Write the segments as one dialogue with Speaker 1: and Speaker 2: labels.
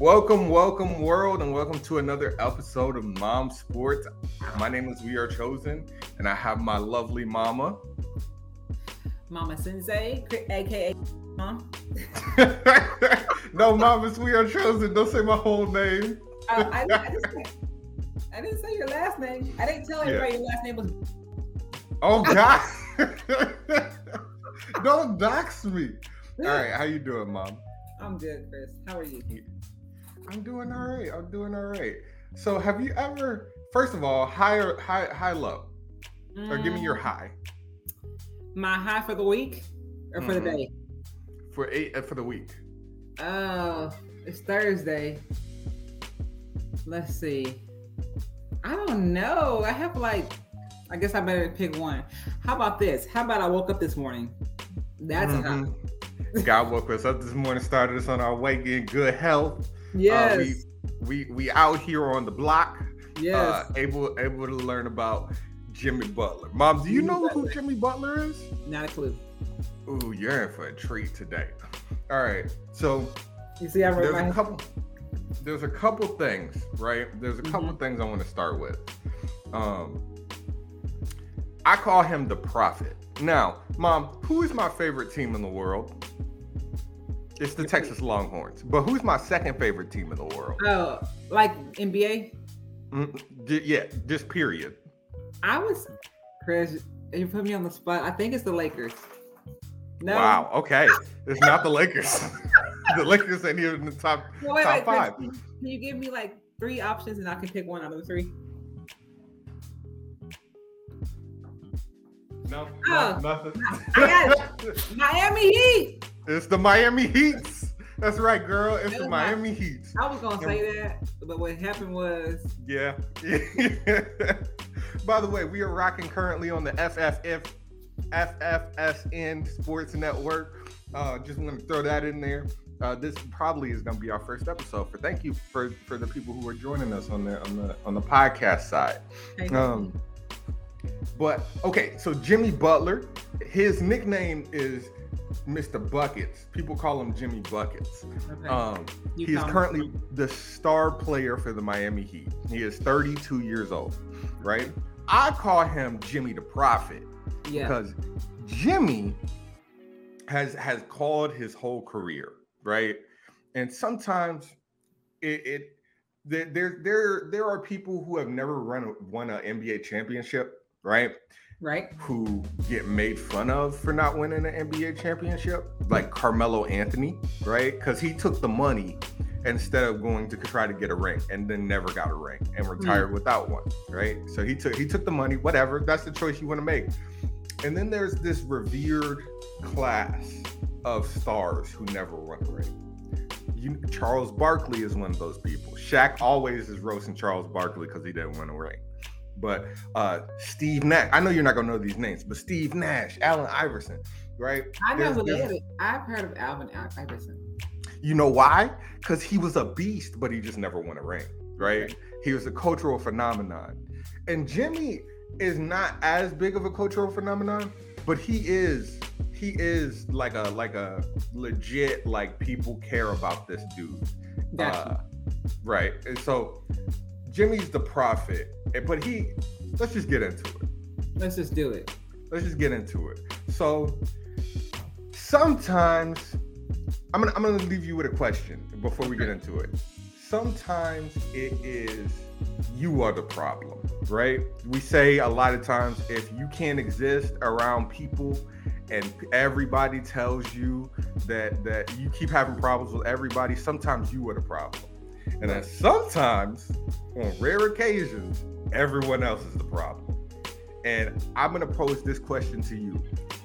Speaker 1: Welcome, welcome, world, and welcome to another episode of Mom Sports. My name is We Are Chosen, and I have my lovely mama.
Speaker 2: Mama Sensei, aka Mom.
Speaker 1: no, mamas, We Are Chosen. Don't say my whole name.
Speaker 2: Uh, I, I, just, I, didn't say your last name. I didn't tell everybody yeah. your last name was.
Speaker 1: Oh God! Don't dox me. All right, how you doing, Mom?
Speaker 2: I'm good, Chris. How are you?
Speaker 1: I'm doing all right. I'm doing all right. So, have you ever, first of all, high or high, high, low, mm. or give me your mm. high?
Speaker 2: My high for the week or for mm-hmm. the day?
Speaker 1: For eight uh, for the week.
Speaker 2: Oh, it's Thursday. Let's see. I don't know. I have like, I guess I better pick one. How about this? How about I woke up this morning? That's mm-hmm.
Speaker 1: God woke us up this morning, started us on our way, getting good health.
Speaker 2: Yes. Uh,
Speaker 1: we, we we out here on the block.
Speaker 2: Yes. Uh,
Speaker 1: able able to learn about Jimmy Butler. Mom, do you know who Jimmy Butler is?
Speaker 2: Not a clue.
Speaker 1: Ooh, you're in for a treat today. All right. So
Speaker 2: you see, I
Speaker 1: there's a couple. There's a couple things, right? There's a couple mm-hmm. things I want to start with. Um, I call him the prophet. Now, mom, who is my favorite team in the world? It's the Texas Longhorns. But who's my second favorite team in the world?
Speaker 2: Oh, like NBA?
Speaker 1: Mm, yeah, just period.
Speaker 2: I was, Chris, you put me on the spot. I think it's the Lakers.
Speaker 1: No. Wow. Okay. It's not the Lakers. the Lakers ain't even in the top, well, wait, top wait, five.
Speaker 2: Chris, can you give me like three options and I can pick one out of the three?
Speaker 1: No, oh, nothing.
Speaker 2: I got Miami Heat.
Speaker 1: It's the Miami Heats. That's right, girl. It's the Miami Heat.
Speaker 2: I was gonna say that, but what happened was.
Speaker 1: Yeah. By the way, we are rocking currently on the FFF FFSN Sports Network. Uh, just want to throw that in there. Uh, this probably is going to be our first episode. For thank you for for the people who are joining us on the on the on the podcast side. Um, but okay, so Jimmy Butler, his nickname is Mr. Buckets. People call him Jimmy Buckets. Okay. Um, he is currently him. the star player for the Miami Heat. He is 32 years old, right? I call him Jimmy the Prophet yeah. because Jimmy has has called his whole career, right? And sometimes it, it there, there there there are people who have never run won an NBA championship right?
Speaker 2: Right.
Speaker 1: Who get made fun of for not winning an NBA championship, like Carmelo Anthony, right? Because he took the money instead of going to try to get a ring and then never got a ring and retired mm. without one, right? So he took he took the money, whatever. That's the choice you want to make. And then there's this revered class of stars who never won a ring. You, Charles Barkley is one of those people. Shaq always is roasting Charles Barkley because he didn't win a ring. But uh, Steve Nash, I know you're not gonna know these names, but Steve Nash, Allen Iverson, right?
Speaker 2: I know who they I've heard of Allen Iverson.
Speaker 1: You know why? Because he was a beast, but he just never won a ring, right? He was a cultural phenomenon. And Jimmy is not as big of a cultural phenomenon, but he is he is like a like a legit like people care about this dude.
Speaker 2: Gotcha. Uh,
Speaker 1: right. And so Jimmy's the prophet, but he. Let's just get into it.
Speaker 2: Let's just do it.
Speaker 1: Let's just get into it. So sometimes I'm gonna I'm gonna leave you with a question before we get into it. Sometimes it is you are the problem, right? We say a lot of times if you can't exist around people and everybody tells you that that you keep having problems with everybody, sometimes you are the problem. And then sometimes, on rare occasions, everyone else is the problem. And I'm going to pose this question to you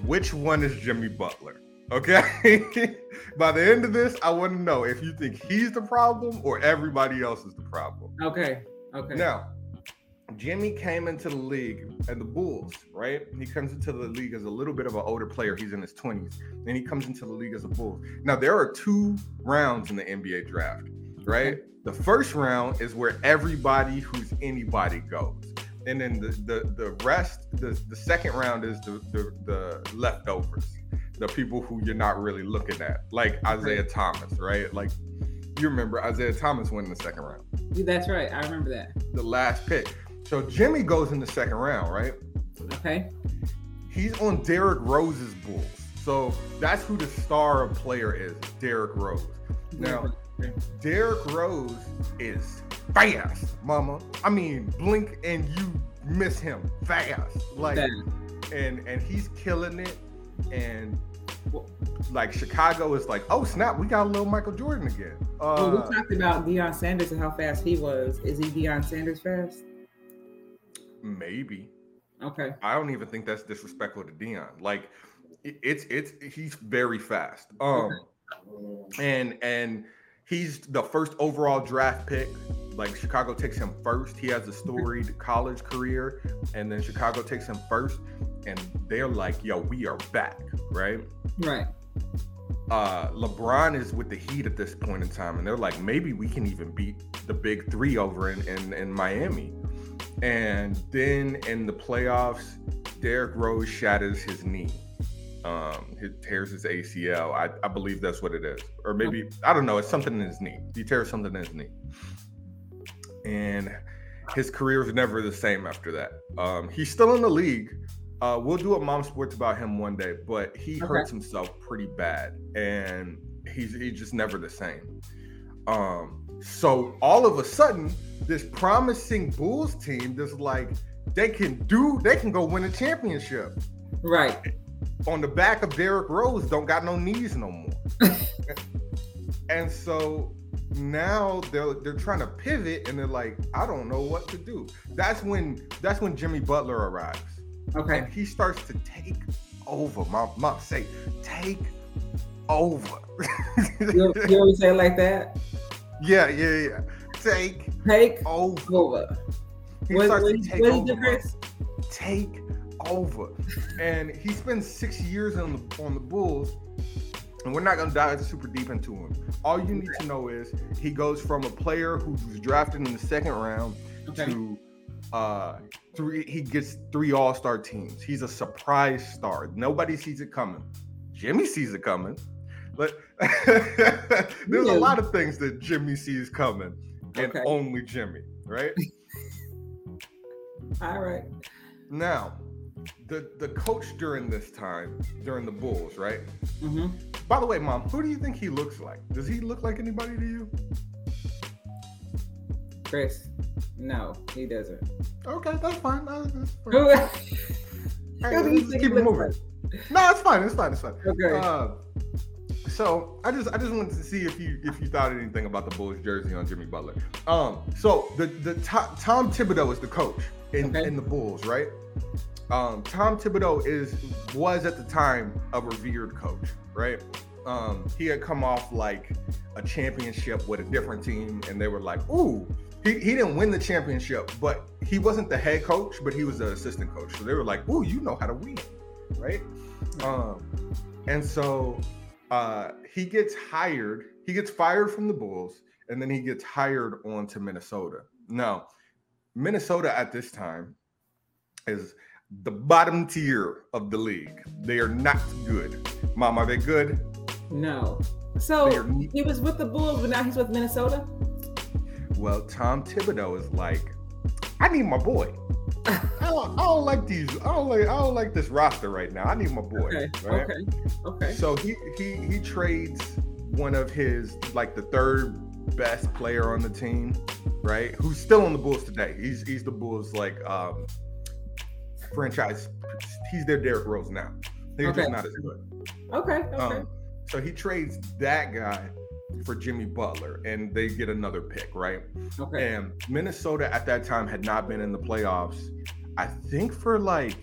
Speaker 1: Which one is Jimmy Butler? Okay. By the end of this, I want to know if you think he's the problem or everybody else is the problem.
Speaker 2: Okay. Okay.
Speaker 1: Now, Jimmy came into the league and the Bulls, right? He comes into the league as a little bit of an older player. He's in his 20s. Then he comes into the league as a Bull. Now, there are two rounds in the NBA draft, right? The first round is where everybody who's anybody goes. And then the the, the rest, the, the second round is the, the the leftovers, the people who you're not really looking at, like Isaiah Thomas, right? Like you remember Isaiah Thomas went in the second round,
Speaker 2: That's right. I remember that.
Speaker 1: the last pick. So Jimmy goes in the second round, right?
Speaker 2: Okay.
Speaker 1: He's on Derrick Rose's Bulls. So that's who the star of player is, Derrick Rose. Now, Derrick Rose is fast, mama. I mean, blink and you miss him fast. Like and and he's killing it. And like Chicago is like, oh snap, we got a little Michael Jordan again.
Speaker 2: well, we
Speaker 1: Uh,
Speaker 2: talked about Deion Sanders and how fast he was. Is he Deion Sanders fast?
Speaker 1: maybe.
Speaker 2: Okay.
Speaker 1: I don't even think that's disrespectful to Deion. Like it's it's he's very fast. Um and and he's the first overall draft pick. Like Chicago takes him first. He has a storied college career, and then Chicago takes him first, and they're like, "Yo, we are back!" Right?
Speaker 2: Right.
Speaker 1: Uh, LeBron is with the Heat at this point in time, and they're like, maybe we can even beat the Big Three over in in, in Miami. And then in the playoffs, Derrick Rose shatters his knee. Um, he tears his ACL. I, I believe that's what it is. Or maybe, I don't know, it's something in his knee. He tears something in his knee. And his career is never the same after that. Um, he's still in the league. Uh, we'll do a mom sports about him one day, but he
Speaker 2: Okay.
Speaker 1: hurts himself pretty bad, and he's he's just never the same. Um, so all of a sudden, this promising Bulls team, that's like they can do, they can go win a championship
Speaker 2: Right.
Speaker 1: On the back of Derrick Rose. Don't got no knees no more, and so now they're they're trying to pivot, and they're like, I don't know what to do. That's when that's when Jimmy Butler arrives
Speaker 2: Okay.
Speaker 1: and he starts to take over. My mom say, take over.
Speaker 2: You, you always say it like that.
Speaker 1: yeah, yeah, yeah. Take
Speaker 2: Take
Speaker 1: over.
Speaker 2: over.
Speaker 1: He
Speaker 2: What,
Speaker 1: starts
Speaker 2: what,
Speaker 1: to take over. Take over. and he spends six years on the on the Bulls. And we're not gonna dive super deep into him. All you need to know is he goes from a player who was drafted in the second round
Speaker 2: Okay.
Speaker 1: to uh three he gets three all-star teams he's a surprise star nobody sees it coming jimmy sees it coming but there's a lot of things that jimmy sees coming and
Speaker 2: Okay.
Speaker 1: only jimmy right
Speaker 2: All right.
Speaker 1: now the the coach during this time during the bulls right
Speaker 2: Mm-hmm.
Speaker 1: by the way mom who do you think he looks like does he look like anybody to you
Speaker 2: Chris. No, he doesn't.
Speaker 1: okay that's fine No, that's fine. Hey,
Speaker 2: who do you
Speaker 1: let's keep it moving no it's fine it's fine it's fine?
Speaker 2: Okay.
Speaker 1: Uh, so I just I just wanted to see if you if you thought anything about the Bulls jersey on Jimmy Butler. Um, so the the Tom, Tom Thibodeau is the coach in,
Speaker 2: Okay.
Speaker 1: in the Bulls, right? Um, Tom Thibodeau is was at the time a revered coach, right? Um, he had come off like a championship with a different team, and they were like, "Ooh." He, he didn't win the championship, but he wasn't the head coach, but he was the assistant coach. So they were like, "Ooh, you know how to win, right?" Um, and so uh, he gets hired. He gets fired from the Bulls, and then he gets hired on to Minnesota. Now, Minnesota at this time is the bottom tier of the league. They are not good. Mom, are they good?
Speaker 2: no. So
Speaker 1: are,
Speaker 2: he was with the Bulls, but now he's with Minnesota.
Speaker 1: well, Tom Thibodeau is like, I need my boy. I don't, I don't like these. I don't like. I don't like this roster right now. I need my boy.
Speaker 2: Okay.
Speaker 1: right?
Speaker 2: Okay. Okay.
Speaker 1: So he he he trades one of his like the third best player on the team, right? Who's still on the Bulls today. He's he's the Bulls like um franchise. He's their Derrick Rose now. They're
Speaker 2: Okay.
Speaker 1: just not as good.
Speaker 2: Okay. Okay.
Speaker 1: Um, so he trades that guy for Jimmy Butler, and they get another pick, right?
Speaker 2: okay.
Speaker 1: And Minnesota at that time had not been in the playoffs, I think for like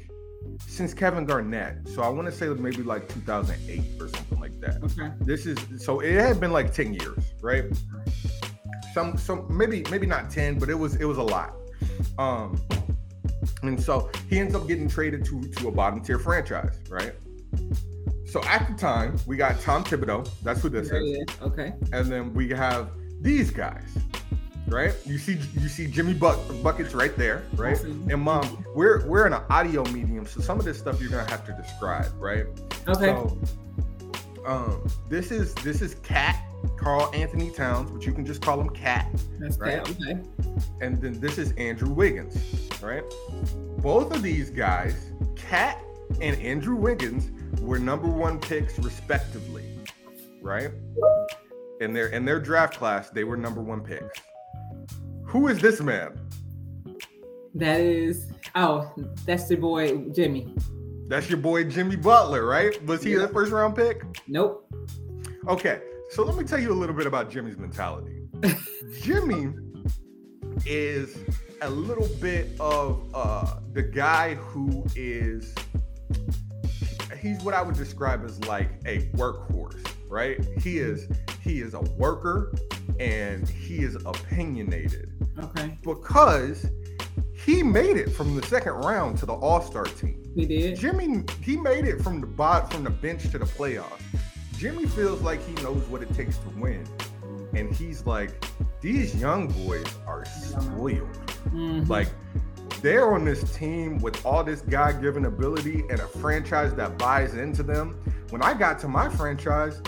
Speaker 1: since Kevin Garnett. So I want to say maybe like 2008 or something like that.
Speaker 2: Okay.
Speaker 1: This is so it had been like 10 years, right? Some some maybe maybe not 10, but it was it was a lot. Um and so he ends up getting traded to to a bottom tier franchise, right? So at the time, we got Tom Thibodeau. That's who this is
Speaker 2: yeah. Okay.
Speaker 1: and then we have these guys, right? You see, you see Jimmy Buck, buckets right there, right? And mom, we're we're in an audio medium, so some of this stuff you're gonna have to describe, right?
Speaker 2: Okay.
Speaker 1: So, um, this is this is Cat, Karl Anthony Towns, but you can just call him Cat.
Speaker 2: That's
Speaker 1: Right.
Speaker 2: right. Okay.
Speaker 1: And then this is Andrew Wiggins, right? Both of these guys, Cat and Andrew Wiggins, were number one picks respectively, right? In their in their draft class, they were number one picks. Who is this man?
Speaker 2: That is. Oh, that's the boy Jimmy.
Speaker 1: That's your boy Jimmy Butler, right? Was he
Speaker 2: Yeah.
Speaker 1: the first round pick?
Speaker 2: Nope.
Speaker 1: Okay, so let me tell you a little bit about Jimmy's mentality. Jimmy is a little bit of uh, the guy who is he's what I would describe as like a workhorse, right? He is he is a worker and he is opinionated
Speaker 2: Okay.
Speaker 1: because he made it from the second round to the All-Star team.
Speaker 2: He did.
Speaker 1: Jimmy, he made it from the bot from the bench to the playoffs. Jimmy feels like he knows what it takes to win, and he's like, these young boys are spoiled.
Speaker 2: Mhm.
Speaker 1: Like, they're on this team with all this God-given ability and a franchise that buys into them. When I got to my franchise,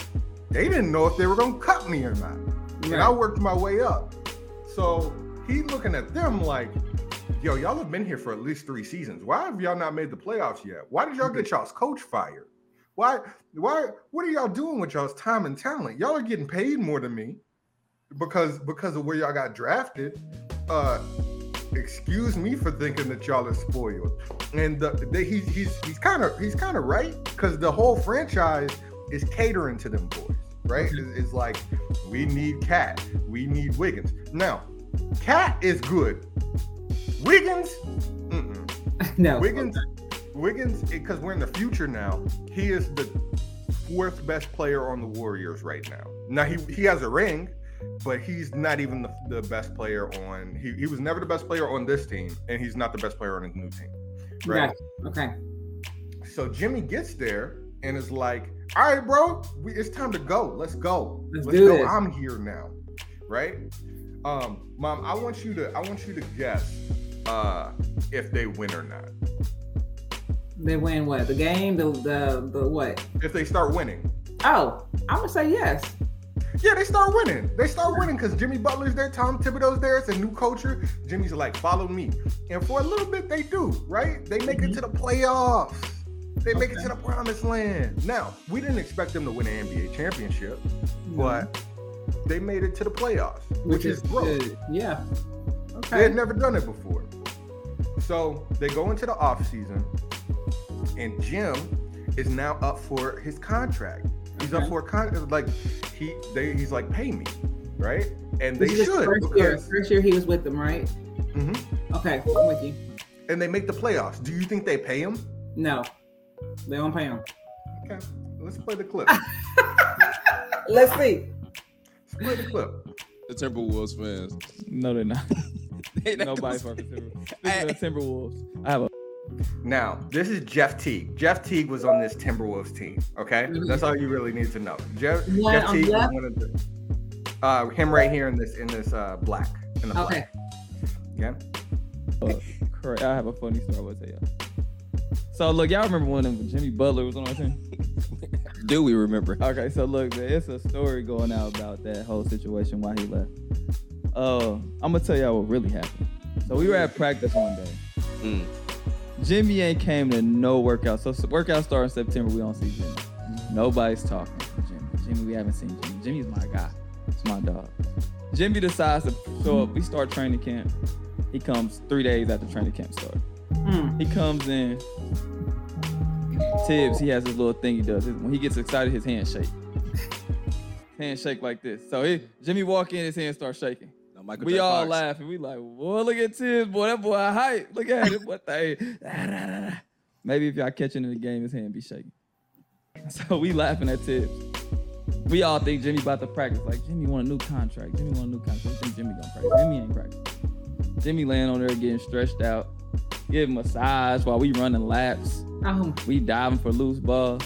Speaker 1: they didn't know if they were gonna cut me or not, and I worked my way up. So he looking at them like, yo, y'all have been here for at least three seasons. Why have y'all not made the playoffs yet? Why did y'all get y'all's coach fired? Why, why, what are y'all doing with y'all's time and talent? Y'all are getting paid more than me because because of where y'all got drafted. Uh excuse me for thinking that y'all are spoiled. And the, the, he's he's he's kind of he's kind of right because the whole franchise is catering to them boys, right?
Speaker 2: Okay.
Speaker 1: It's, it's like we need Cat, we need Wiggins. Now, Cat is good. Wiggins, mm-mm.
Speaker 2: no.
Speaker 1: Wiggins, Wiggins, because we're in the future now. He is the fourth best player on the Warriors right now. Now he he has a ring, but he's not even the, the best player on. He, he was never the best player on this team, and he's not the best player on his new team. Right.
Speaker 2: Okay.
Speaker 1: So Jimmy gets there and is like, "All right, bro, we, it's time to go. Let's go.
Speaker 2: Let's
Speaker 1: Let's go.
Speaker 2: this."
Speaker 1: I'm here now." Right? Um, mom, I want you to I want you to guess uh if they win or not.
Speaker 2: They win what? The game? The the the what?
Speaker 1: If they start winning.
Speaker 2: Oh, I'm gonna say yes.
Speaker 1: Yeah, they start winning. They start winning because Jimmy Butler's there, Tom Thibodeau's there. It's a new culture. Jimmy's like, follow me. And for a little bit, they do, right? They make it to the playoffs. They make it to the promised land. Now, we didn't expect them to win an NBA championship, but they made it to the playoffs, which, is growth.
Speaker 2: good. Yeah.
Speaker 1: They
Speaker 2: Okay.
Speaker 1: had never done it before. So they go into the off season, and Jim is now up for his contract. He's up for a contract. Like he, they, he's like, pay me, right? And they
Speaker 2: This is his
Speaker 1: should
Speaker 2: First year. First year he was with them, right?
Speaker 1: Mhm.
Speaker 2: Okay, I'm with you.
Speaker 1: and they make the playoffs. Do you think they pay him?
Speaker 2: No, they don't pay him.
Speaker 1: Okay, let's play the clip.
Speaker 2: Let's see.
Speaker 1: Let's play the clip.
Speaker 3: The Timberwolves fans.
Speaker 4: No, they're not.
Speaker 3: They not
Speaker 4: Nobody
Speaker 3: gonna-
Speaker 4: fucking Timberwolves. This the Timberwolves. I have a
Speaker 1: Now, this is Jeff Teague. Jeff Teague was on this Timberwolves team. Okay,
Speaker 2: Mhm.
Speaker 1: that's all you really need to know. Jeff,
Speaker 2: One
Speaker 1: Jeff
Speaker 2: on
Speaker 1: Teague was one of the. Uh, him right here in this in this uh black in the
Speaker 2: Okay.
Speaker 1: black. Okay.
Speaker 4: correct. I have a funny story. I will tell y'all. So look, y'all remember when Jimmy Butler was on our team?
Speaker 3: Do we remember?
Speaker 4: Okay, so look, man, it's a story going out about that whole situation why he left. Uh, I'm gonna tell y'all what really happened. So we were at practice one day.
Speaker 3: Mm.
Speaker 4: Jimmy ain't came to no workout. So workout start in September. We don't see Jimmy. Nobody's talking to Jimmy. Jimmy, we haven't seen Jimmy. Jimmy's my guy. It's my dog. Jimmy decides to show up. We start training camp. He comes three days after training camp started.
Speaker 2: Mm.
Speaker 4: He comes in. Thibs, he has this little thing he does. When he gets excited, his hands shake. Hands shake like this. So he, Jimmy walk in, his hands start shaking.
Speaker 3: No, Michael
Speaker 4: we
Speaker 3: J.
Speaker 4: all
Speaker 3: Fox.
Speaker 4: laughing. We like, boy, look at Thibs, boy. That boy hype. Look at him. What the? Maybe if y'all catching in the game, his hand be shaking. So we laughing at Thibs. We all think Jimmy about to practice. Like Jimmy want a new contract. Jimmy want a new contract. We think Jimmy gonna practice. Jimmy ain't practice. Jimmy laying on there getting stretched out. Give massage while we running laps.
Speaker 2: Oh,
Speaker 4: We diving for loose balls.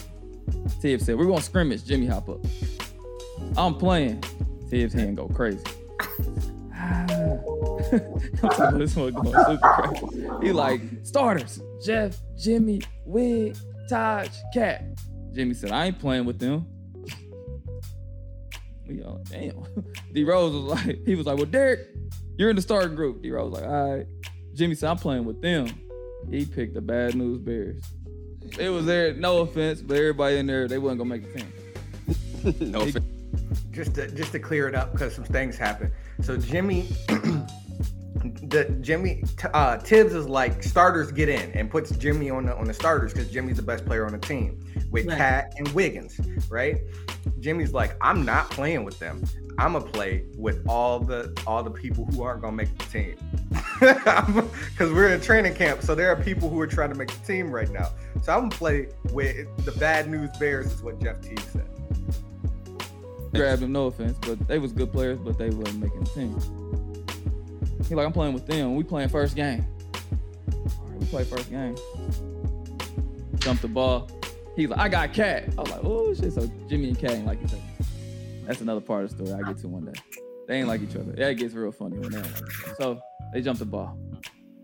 Speaker 4: Thibs said, we're gonna scrimmage. Jimmy hop up. I'm playing. Thibs hand go crazy. I'm talking about this one going super crazy. He like, starters, Jeff, Jimmy, Wig, Taj, Cat. Jimmy said, I ain't playing with them. We all damn. D Rose was like, he was like, well, Derrick, you're in the starting group. D Rose was like, all right. Jimmy said, I'm playing with them. He picked the bad news bears. It was there, no offense, but everybody in there, they wasn't gonna make the team.
Speaker 3: no, offense.
Speaker 1: just to, just to clear it up because some things happened. So Jimmy, the Jimmy uh, Thibs is like starters get in and puts Jimmy on the on the starters because Jimmy's the best player on the team with
Speaker 2: Right.
Speaker 1: Cat and Wiggins, right? Jimmy's like, I'm not playing with them. I'm gonna play with all the all the people who aren't gonna make the team because we're in training camp. So there are people who are trying to make the team right now. So I'm gonna play with the bad news bears, is what Jeff Teague said.
Speaker 4: grabbed him, no offense, but they was good players, but they wasn't making the team. He like, I'm playing with them. We playing first game. We play first game. Jumped the ball. He's like, I got cat. I was like, oh shit. So Jimmy and Cat ain't like each other. That's another part of the story I get to one day. They ain't like each other. That gets real funny when they like. So they jump the ball.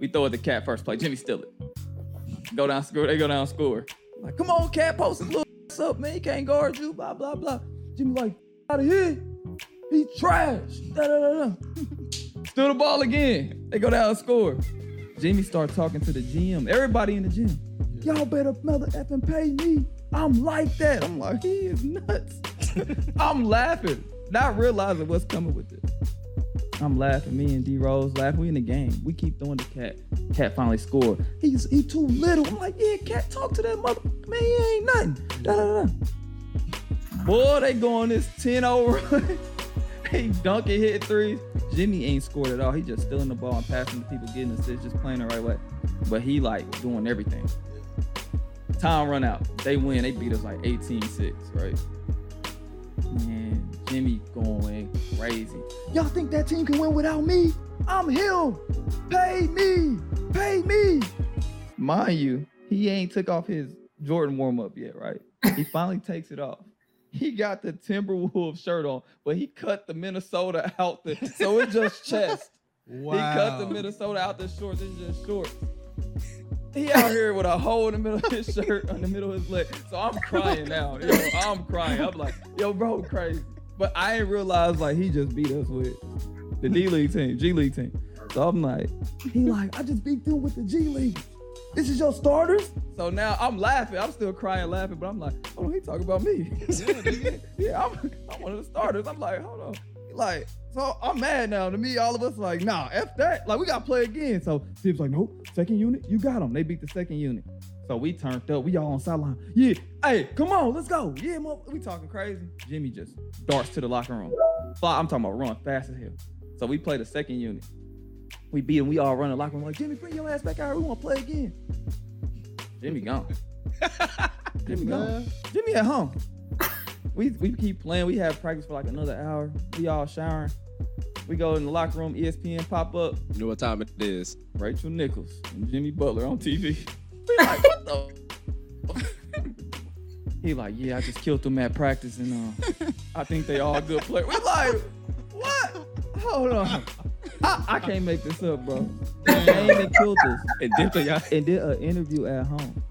Speaker 4: We throw it to Cat first play. Jimmy steal it. Go down, score. They go down, score. Like, come on, Cat, post his little ass up, man. He can't guard you. Blah blah blah. Jimmy like, out of here. He trash. Da da da. Steal the ball again. They go down and score. Jimmy start talking to the GM. Everybody in the gym. Y'all better mother effing pay me. I'm like that. I'm like, he is nuts. I'm laughing, not realizing what's coming with this. I'm laughing. Me and D Rose laughing. We in the game. We keep throwing the cat. Cat finally scored. He's he too little. I'm like, yeah, cat, talk to that mother. Man, he ain't nothing. Da, da, da. Boy, they go on this 10-0 run. He dunking, hit threes. Jimmy ain't scored at all. He just stealing the ball and passing to people, getting assists, just playing the right way. But he like doing everything. Time run out. They win. They beat us like 18-6, right? Man, Jimmy going crazy. Y'all think that team can win without me? I'm him. Pay me. Pay me. Mind you, he ain't took off his Jordan warm up yet, right? He finally takes it off. He got the Timberwolves shirt on, but he cut the Minnesota out the so it's just chest.
Speaker 5: Wow.
Speaker 4: He cut the Minnesota out the shorts. It's just shorts. He out here with a hole in the middle of his shirt, on the middle of his leg. So I'm crying now. Yo, I'm crying. I'm like, yo, bro, crazy. But I ain't realized like he just beat us with the D League team, G League team. So I'm like, he like, I just beat them with the G League. This is your starters. So now I'm laughing. I'm still crying, laughing, but I'm like, oh, he talking about me. yeah, I'm, I'm one of the starters. I'm like, hold on. Like, so I'm mad now. To me, all of us like, nah, F that. Like, we gotta play again. So Thibs like, nope, second unit, you got them. They beat the second unit. So we turned up. We all on sideline. Yeah, hey, come on, let's go. Yeah, we talking crazy. Jimmy just darts to the locker room. Fly, I'm talking about run fast as hell. So we play the second unit. We beat him. We all run the locker room like, Jimmy, bring your ass back out. here. We want to play again. Jimmy gone. Jimmy gone.
Speaker 5: Man.
Speaker 4: Jimmy at home. We we keep playing. We have practice for like another hour. We all showering. We go in the locker room. ESPN pop up.
Speaker 3: You know what time it is?
Speaker 4: Rachel Nichols and Jimmy Butler on TV. We like, what the? he like, yeah, I just killed them at practice, and uh, I think they all good players. We like, what? Hold on. I, I can't make this up, bro. They came and killed us, and did, the, and did an interview at home.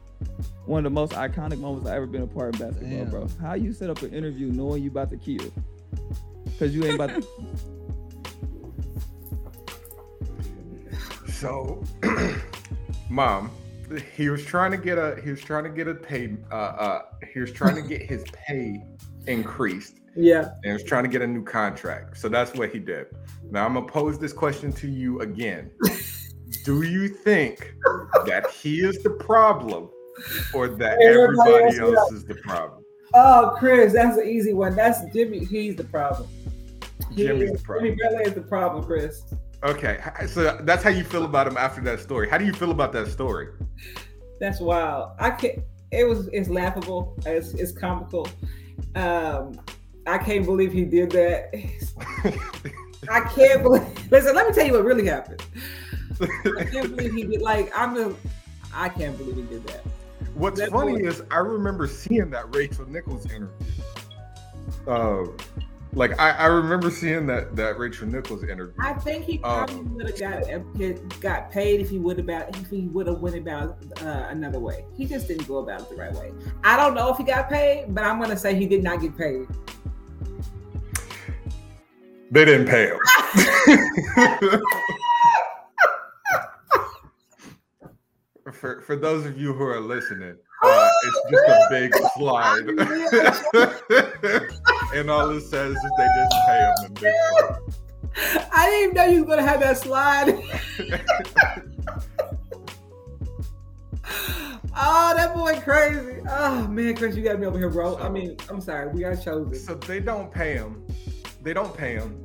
Speaker 4: One of the most iconic moments I've ever been a part of basketball,
Speaker 5: Damn.
Speaker 4: bro. How you set up an interview knowing you about to kill? Cause you ain't about to.
Speaker 1: So, mom, he was trying to get a he was trying to get a pay uh uh he was trying to get his pay increased
Speaker 2: Yeah.
Speaker 1: and was trying to get a new contract. So that's what he did. Now I'm gonna pose this question to you again. Do you think that he is the problem or that
Speaker 2: Everybody
Speaker 1: everybody
Speaker 2: else
Speaker 1: else is the problem?
Speaker 2: Oh, Chris, that's an easy one. That's Jimmy. He's the problem. He
Speaker 1: Jimmy's
Speaker 2: is-
Speaker 1: the problem.
Speaker 2: Jimmy Butler is the problem, Chris.
Speaker 1: Okay, so that's how you feel about him after that story. How do you feel about that story?
Speaker 2: That's wild. I can't. It was. It's laughable. It's, it's comical. Um, I can't believe he did that. I can't believe. Listen, let me tell you what really happened. I can't believe he did. Like I'm the. I can't believe he did that.
Speaker 1: What's
Speaker 2: That
Speaker 1: funny
Speaker 2: boy-
Speaker 1: is I remember seeing that Rachel Nichols interview. Uh, like I, I remember seeing that that Rachel Nichols interview.
Speaker 2: I think he probably
Speaker 1: Um,
Speaker 2: would have got got paid if he would about if he would have went about uh, another way. He just didn't go about it the right way. I don't know if he got paid, but I'm gonna say he did not get paid.
Speaker 1: They didn't pay him. for for those of you who are listening, uh, it's just a big slide, and all it says is they didn't pay him.
Speaker 2: I didn't even know you was gonna have that slide. oh, that boy crazy. Oh man, Chris, you got me over here, bro. I mean, I'm sorry, we got chosen.
Speaker 1: So they don't pay him. They don't pay him.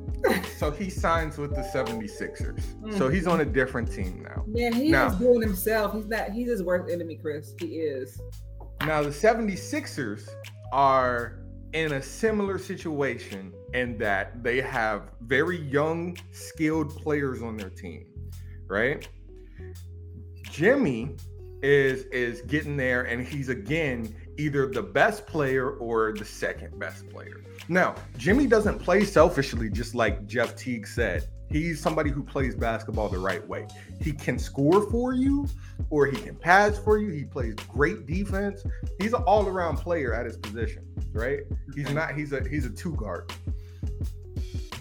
Speaker 1: So he signs with the 76ers. So he's on a mm-hmm. different team now.
Speaker 2: Man, he
Speaker 1: Now-
Speaker 2: is doing himself. He's not. He's his worst enemy, Chris. He is.
Speaker 1: Now the 76ers are in a similar situation in that they have very young, skilled players on their team, right? Jimmy is is getting there and he's again either the best player or the second best player. Now, Jimmy doesn't play selfishly just like Jeff Teague said. He's somebody who plays basketball the right way. He can score for you or he can pass for you. He plays great defense. He's an all-around player at his position, right? He's not he's a he's a two guard.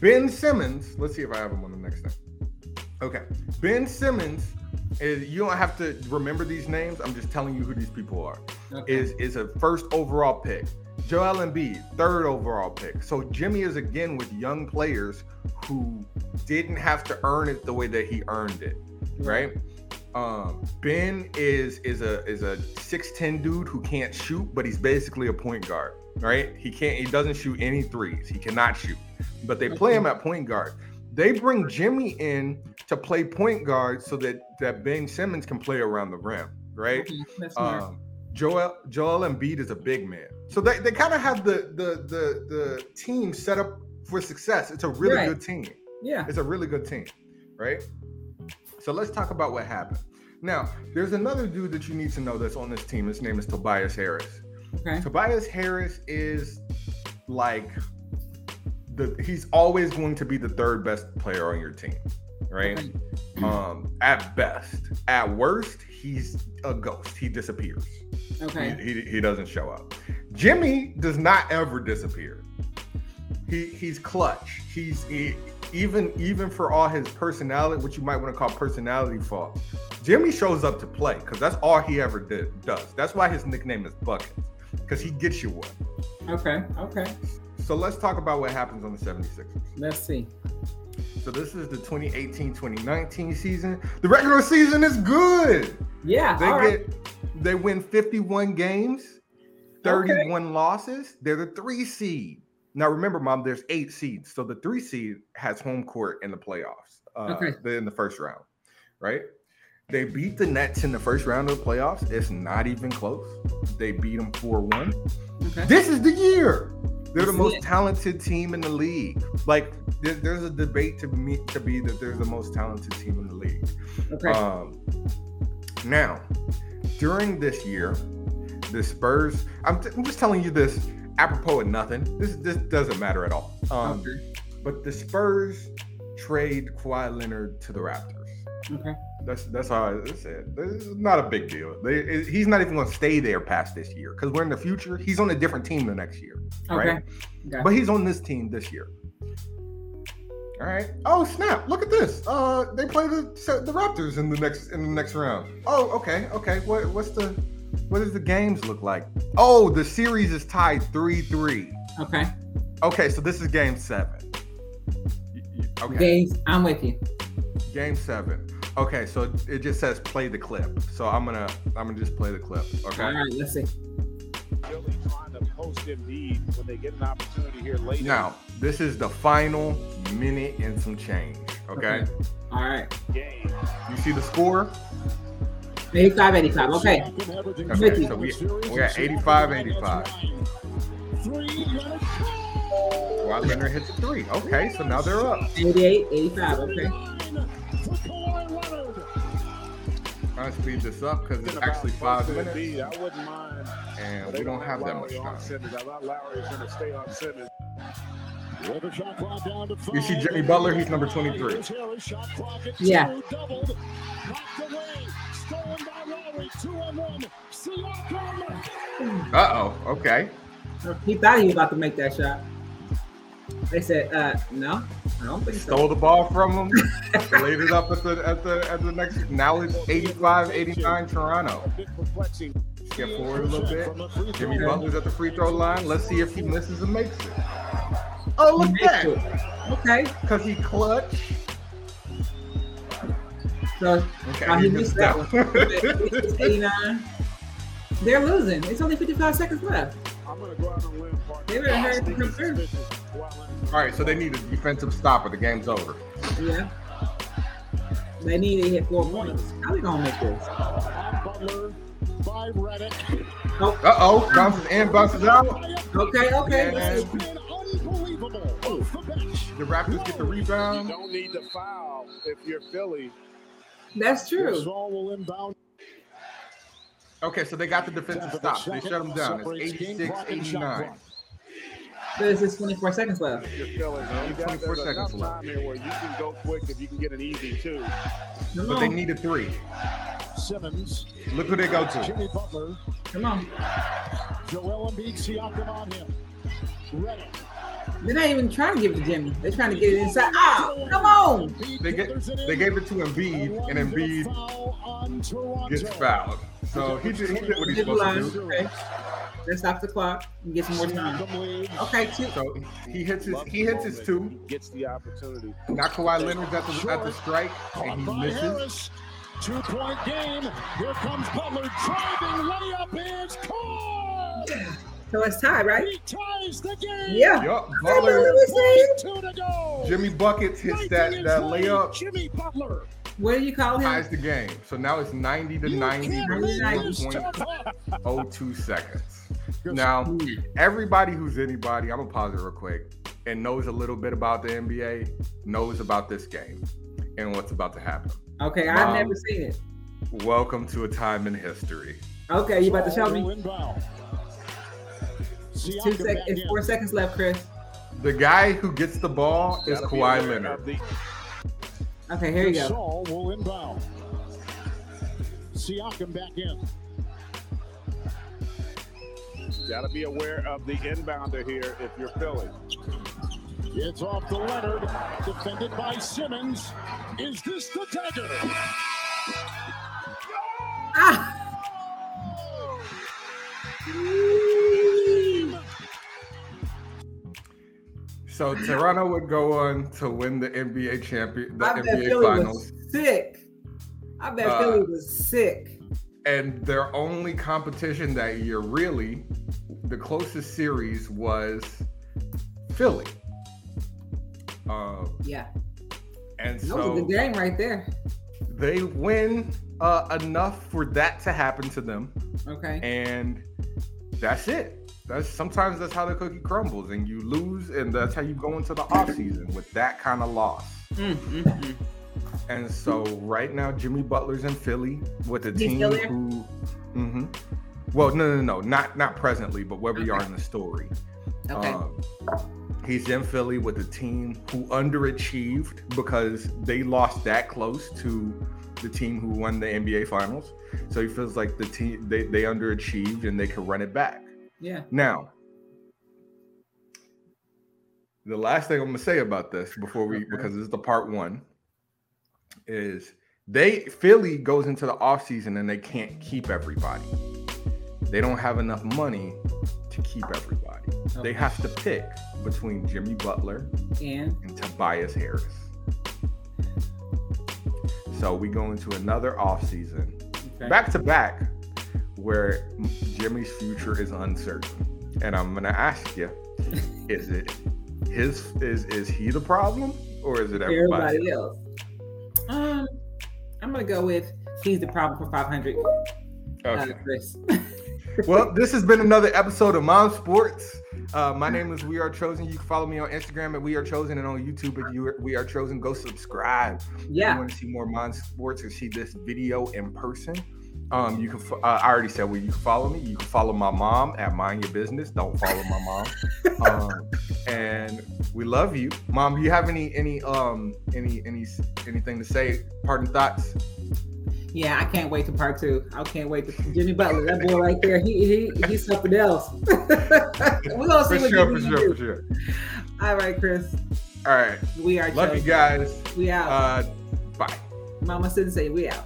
Speaker 1: Ben Simmons, let's see if I have him on the next thing. Okay. Ben Simmons is you don't have to remember these names. I'm just telling you who these people are.
Speaker 2: Okay.
Speaker 1: Is is a first overall pick. Joel Embiid, third overall pick. So Jimmy is again with young players who didn't have to earn it the way that he earned it, right? Um, ben is is a is a 6'10 dude who can't shoot, but he's basically a point guard, right? He can't he doesn't shoot any threes. He cannot shoot. But they play him at point guard. They bring Jimmy in to play point guard so that that Ben Simmons can play around the rim, right?
Speaker 2: Okay, that's.
Speaker 1: Um, Joel Joel Embiid is a big man, so they, they kind of have the, the the the team set up for success. It's a really
Speaker 2: Right.
Speaker 1: good team.
Speaker 2: yeah.
Speaker 1: It's a really good team, right? So let's talk about what happened. Now, there's another dude that you need to know that's on this team. His name is Tobias Harris.
Speaker 2: Okay.
Speaker 1: Tobias Harris is like the he's always going to be the third best player on your team, right?
Speaker 2: Okay.
Speaker 1: Um, at best, at worst, he's a ghost. He disappears.
Speaker 2: Okay.
Speaker 1: He, he, he doesn't show up. Jimmy does not ever disappear. He he's clutch. He's he, even even for all his personality, what you might want to call personality faults. Jimmy shows up to play because that's all he ever did does. That's why his nickname is Buckets because he gets you one.
Speaker 2: Okay. Okay.
Speaker 1: So let's talk about what happens on the 76ers.
Speaker 2: Let's see.
Speaker 1: So this is the 2018-2019 season. The regular season is good.
Speaker 2: Yeah.
Speaker 1: They
Speaker 2: right.
Speaker 1: get they win 51 games, 31 losses. They're the three seed. Now remember, mom, there's eight seeds. So the three seed has home court in the playoffs. Uh
Speaker 2: Okay.
Speaker 1: in the first round, right? They beat the Nets in the first round of the playoffs. It's not even close. They beat them 4-1.
Speaker 2: Okay.
Speaker 1: This is the year. They're the
Speaker 2: This
Speaker 1: most
Speaker 2: it.
Speaker 1: talented team in the league. Like there- there's a debate to me to be that they're the most talented team in the league.
Speaker 2: Okay.
Speaker 1: Um, now, during this year, the Spurs. I'm, I'm just telling you this apropos of nothing. This this doesn't matter at all. Um,
Speaker 2: okay.
Speaker 1: but the Spurs trade Kawhi Leonard to the Raptors.
Speaker 2: Okay.
Speaker 1: That's that's how I said. It's not a big deal. They, it- he's not even going to stay there past this year because we're in the future. He's on a different team the next year,
Speaker 2: Okay.
Speaker 1: right?
Speaker 2: Got
Speaker 1: But he's on this team this year. All right. Oh snap! Look at this. Uh, they play the the Raptors in the next in the next round. Oh, okay, okay. What what's the what does the games look like? Oh, the series is tied three three.
Speaker 2: Okay.
Speaker 1: Okay, so this is game seven. Okay,
Speaker 2: Games. I'm with you.
Speaker 1: Game seven. Okay, so it just says play the clip. So I'm gonna I'm gonna just play the clip. Okay.
Speaker 2: All right. Let's see.
Speaker 5: really trying to post Embiid when they get an opportunity here later.
Speaker 1: Now this is the final minute and some change. Okay.
Speaker 2: Okay. All right.
Speaker 5: game.
Speaker 1: You see the score?
Speaker 2: 85, 85. Okay.
Speaker 1: Okay, so we we're at 85, 85. Kawhi Leonard hits a three. Okay, so now they're up.
Speaker 2: 88, 85. Okay.
Speaker 1: Trying to speed this up because it's actually five minutes,
Speaker 5: Embiid, I wouldn't mind.
Speaker 1: and we don't have that
Speaker 5: Lowry
Speaker 1: much
Speaker 5: on
Speaker 1: time.
Speaker 5: Simmons. I thought Lowry is going to stay on Simmons.
Speaker 1: You see Jimmy Butler? He's number 23.
Speaker 2: Yeah.
Speaker 1: Uh oh. Okay.
Speaker 2: He thought he was about to make that shot. They said, uh, no. I don't think so.
Speaker 1: stole the ball from him, laid it up at the at the at the next. Now it's 85, 89 Toronto.
Speaker 5: A bit perplexing.
Speaker 1: Get forward a little bit.
Speaker 5: From the free throw
Speaker 1: Jimmy. Butler's at the free throw line. Let's see if he misses and makes it. Oh, look at that!
Speaker 2: Okay.
Speaker 1: Because he clutch.
Speaker 2: So
Speaker 1: Okay,
Speaker 2: uh, he
Speaker 1: he
Speaker 2: missed
Speaker 1: missed
Speaker 2: that one. 89. They're losing. It's only 55 seconds left.
Speaker 5: I'm going to go out on limb.
Speaker 2: They better hurry up and
Speaker 5: Sneaky
Speaker 2: come through.
Speaker 5: suspicious. Kawhi Leonard.
Speaker 1: All right, so they need a defensive stopper. The game's over.
Speaker 2: Yeah. They need to hit four points. How we gonna make this?
Speaker 5: On Butler by Redick.
Speaker 1: Uh oh, bounces in, bounces out.
Speaker 2: Okay, okay.
Speaker 1: Yeah.
Speaker 5: Unbelievable off the bench.
Speaker 1: The Raptors get the
Speaker 5: You
Speaker 1: rebound.
Speaker 5: don't need to foul if you're Philly.
Speaker 2: That's true.
Speaker 5: Gasol will inbound.
Speaker 1: Okay, so they got the defensive stop. They shut them down. It's 86, 89.
Speaker 2: But it's just 24 seconds left.
Speaker 5: If you're got
Speaker 1: 24 seconds left.
Speaker 5: time here where you can go quick if you can get an easy two.
Speaker 2: Come
Speaker 1: But they
Speaker 2: on.
Speaker 1: need a three.
Speaker 5: Simmons,
Speaker 1: Look who they go to.
Speaker 5: Jimmy Butler,
Speaker 2: Come on.
Speaker 5: Joel Embiid, Siakam on him. Redick.
Speaker 2: They're not even trying to give it to Jimmy. They're trying to get it inside. Ah, come on.
Speaker 1: They get they gave it to Embiid, and Embiid gets fouled. So he did, he did what he's supposed
Speaker 2: line.
Speaker 1: to do.
Speaker 2: Okay. Let's stop the clock and get some more time. Okay, two.
Speaker 1: So he hits his he hits his two.
Speaker 5: Gets the opportunity.
Speaker 1: Now Kawhi Leonard's at the at the strike, and he misses.
Speaker 5: Two point game. Here comes Butler driving layup is caught.
Speaker 2: So it's tied, right?
Speaker 5: He ties the game.
Speaker 2: Yeah.
Speaker 1: Yup,
Speaker 2: Hey, but
Speaker 1: Butler.
Speaker 2: let me see.
Speaker 5: Two to go.
Speaker 1: Jimmy buckets hits that that layup,
Speaker 5: Jimmy Butler.
Speaker 2: What do you call him?
Speaker 1: ties the game. So now it's 90 to
Speaker 5: You
Speaker 1: 90
Speaker 5: can't
Speaker 1: with
Speaker 5: lose to
Speaker 1: 1.02 seconds. Now, everybody who's anybody, I'm gonna pause it real quick, and knows a little bit about the NBA, knows about this game and what's about to happen.
Speaker 2: Okay, I've
Speaker 1: Mom.
Speaker 2: never seen it.
Speaker 1: Welcome to a time in history.
Speaker 2: Okay, you about to show me?
Speaker 5: will inbound.
Speaker 2: Two
Speaker 5: Siakam
Speaker 2: seconds.
Speaker 5: back
Speaker 2: It's four seconds left, Chris.
Speaker 1: The guy who gets the ball is
Speaker 5: Gotta
Speaker 1: Kawhi
Speaker 5: aware
Speaker 1: Leonard.
Speaker 2: Okay, here you go.
Speaker 5: Gasol will inbound. Siakam back in. Got to be aware of the inbounder here if you're Philly. It's off the Leonard, defended by Simmons. Is this the dagger?
Speaker 1: So Toronto would go on to win the NBA champion, the
Speaker 2: I bet
Speaker 1: NBA
Speaker 2: Philly
Speaker 1: finals,
Speaker 2: was sick. I bet
Speaker 1: Uh,
Speaker 2: Philly was sick.
Speaker 1: and their only competition that year, really, the closest series was Philly. Uh,
Speaker 2: Yeah,
Speaker 1: and
Speaker 2: that was a good game right there.
Speaker 1: they win uh, enough for that to happen to them,
Speaker 2: Okay.
Speaker 1: and that's it. That's sometimes that's how the cookie crumbles, and you lose, and that's how you go into the offseason with that kind of loss.
Speaker 2: Mm, mm, mm.
Speaker 1: And so right now, Jimmy Butler's in Philly with a
Speaker 2: He's
Speaker 1: team who, hmm well, no, no, no, not not presently, but where we are in the story.
Speaker 2: Okay.
Speaker 1: Um, he's in Philly with a team who underachieved because they lost that close to the team who won the NBA Finals. So he feels like the team they, they underachieved and they can run it back.
Speaker 2: Yeah.
Speaker 1: Now, the last thing I'm gonna say about this before we
Speaker 2: Okay.
Speaker 1: because this is the part one is they Philly goes into the offseason and they can't keep everybody. They don't have enough money to keep everybody. They have to pick between Jimmy Butler
Speaker 2: And
Speaker 1: and Tobias Harris. So we go into another offseason
Speaker 2: okay.
Speaker 1: back to back where Jimmy's future is uncertain. And I'm gonna ask you, is it his is is he the problem or is it everybody?
Speaker 2: everybody else. Um, I'm gonna go with he's the problem for 500. Uh,
Speaker 1: Okay.
Speaker 2: Chris.
Speaker 1: Well, this has been another episode of Mom Sports. Uh, my name is We Are Chosen. You can follow me on Instagram at We Are Chosen and on YouTube at You We Are Chosen. Go subscribe. Yeah. If you want to see more Mom Sports or see this video in person, um, you can. Uh, I already said where you can follow me. You can follow my mom at Mind Your Business. Don't follow my mom. um, and we love you, Mom. Do you have any any um any any anything to say? Parting thoughts.
Speaker 2: Yeah, I can't wait to part two. I can't wait to Jimmy Butler. That boy right there, he he he's something else. We're gonna see
Speaker 1: For
Speaker 2: what
Speaker 1: sure, for sure,
Speaker 2: do.
Speaker 1: for sure.
Speaker 2: All right, Chris.
Speaker 1: All right.
Speaker 2: We are
Speaker 1: Love you guys.
Speaker 2: We out.
Speaker 1: Uh, bye.
Speaker 2: Mama Sensei, we out.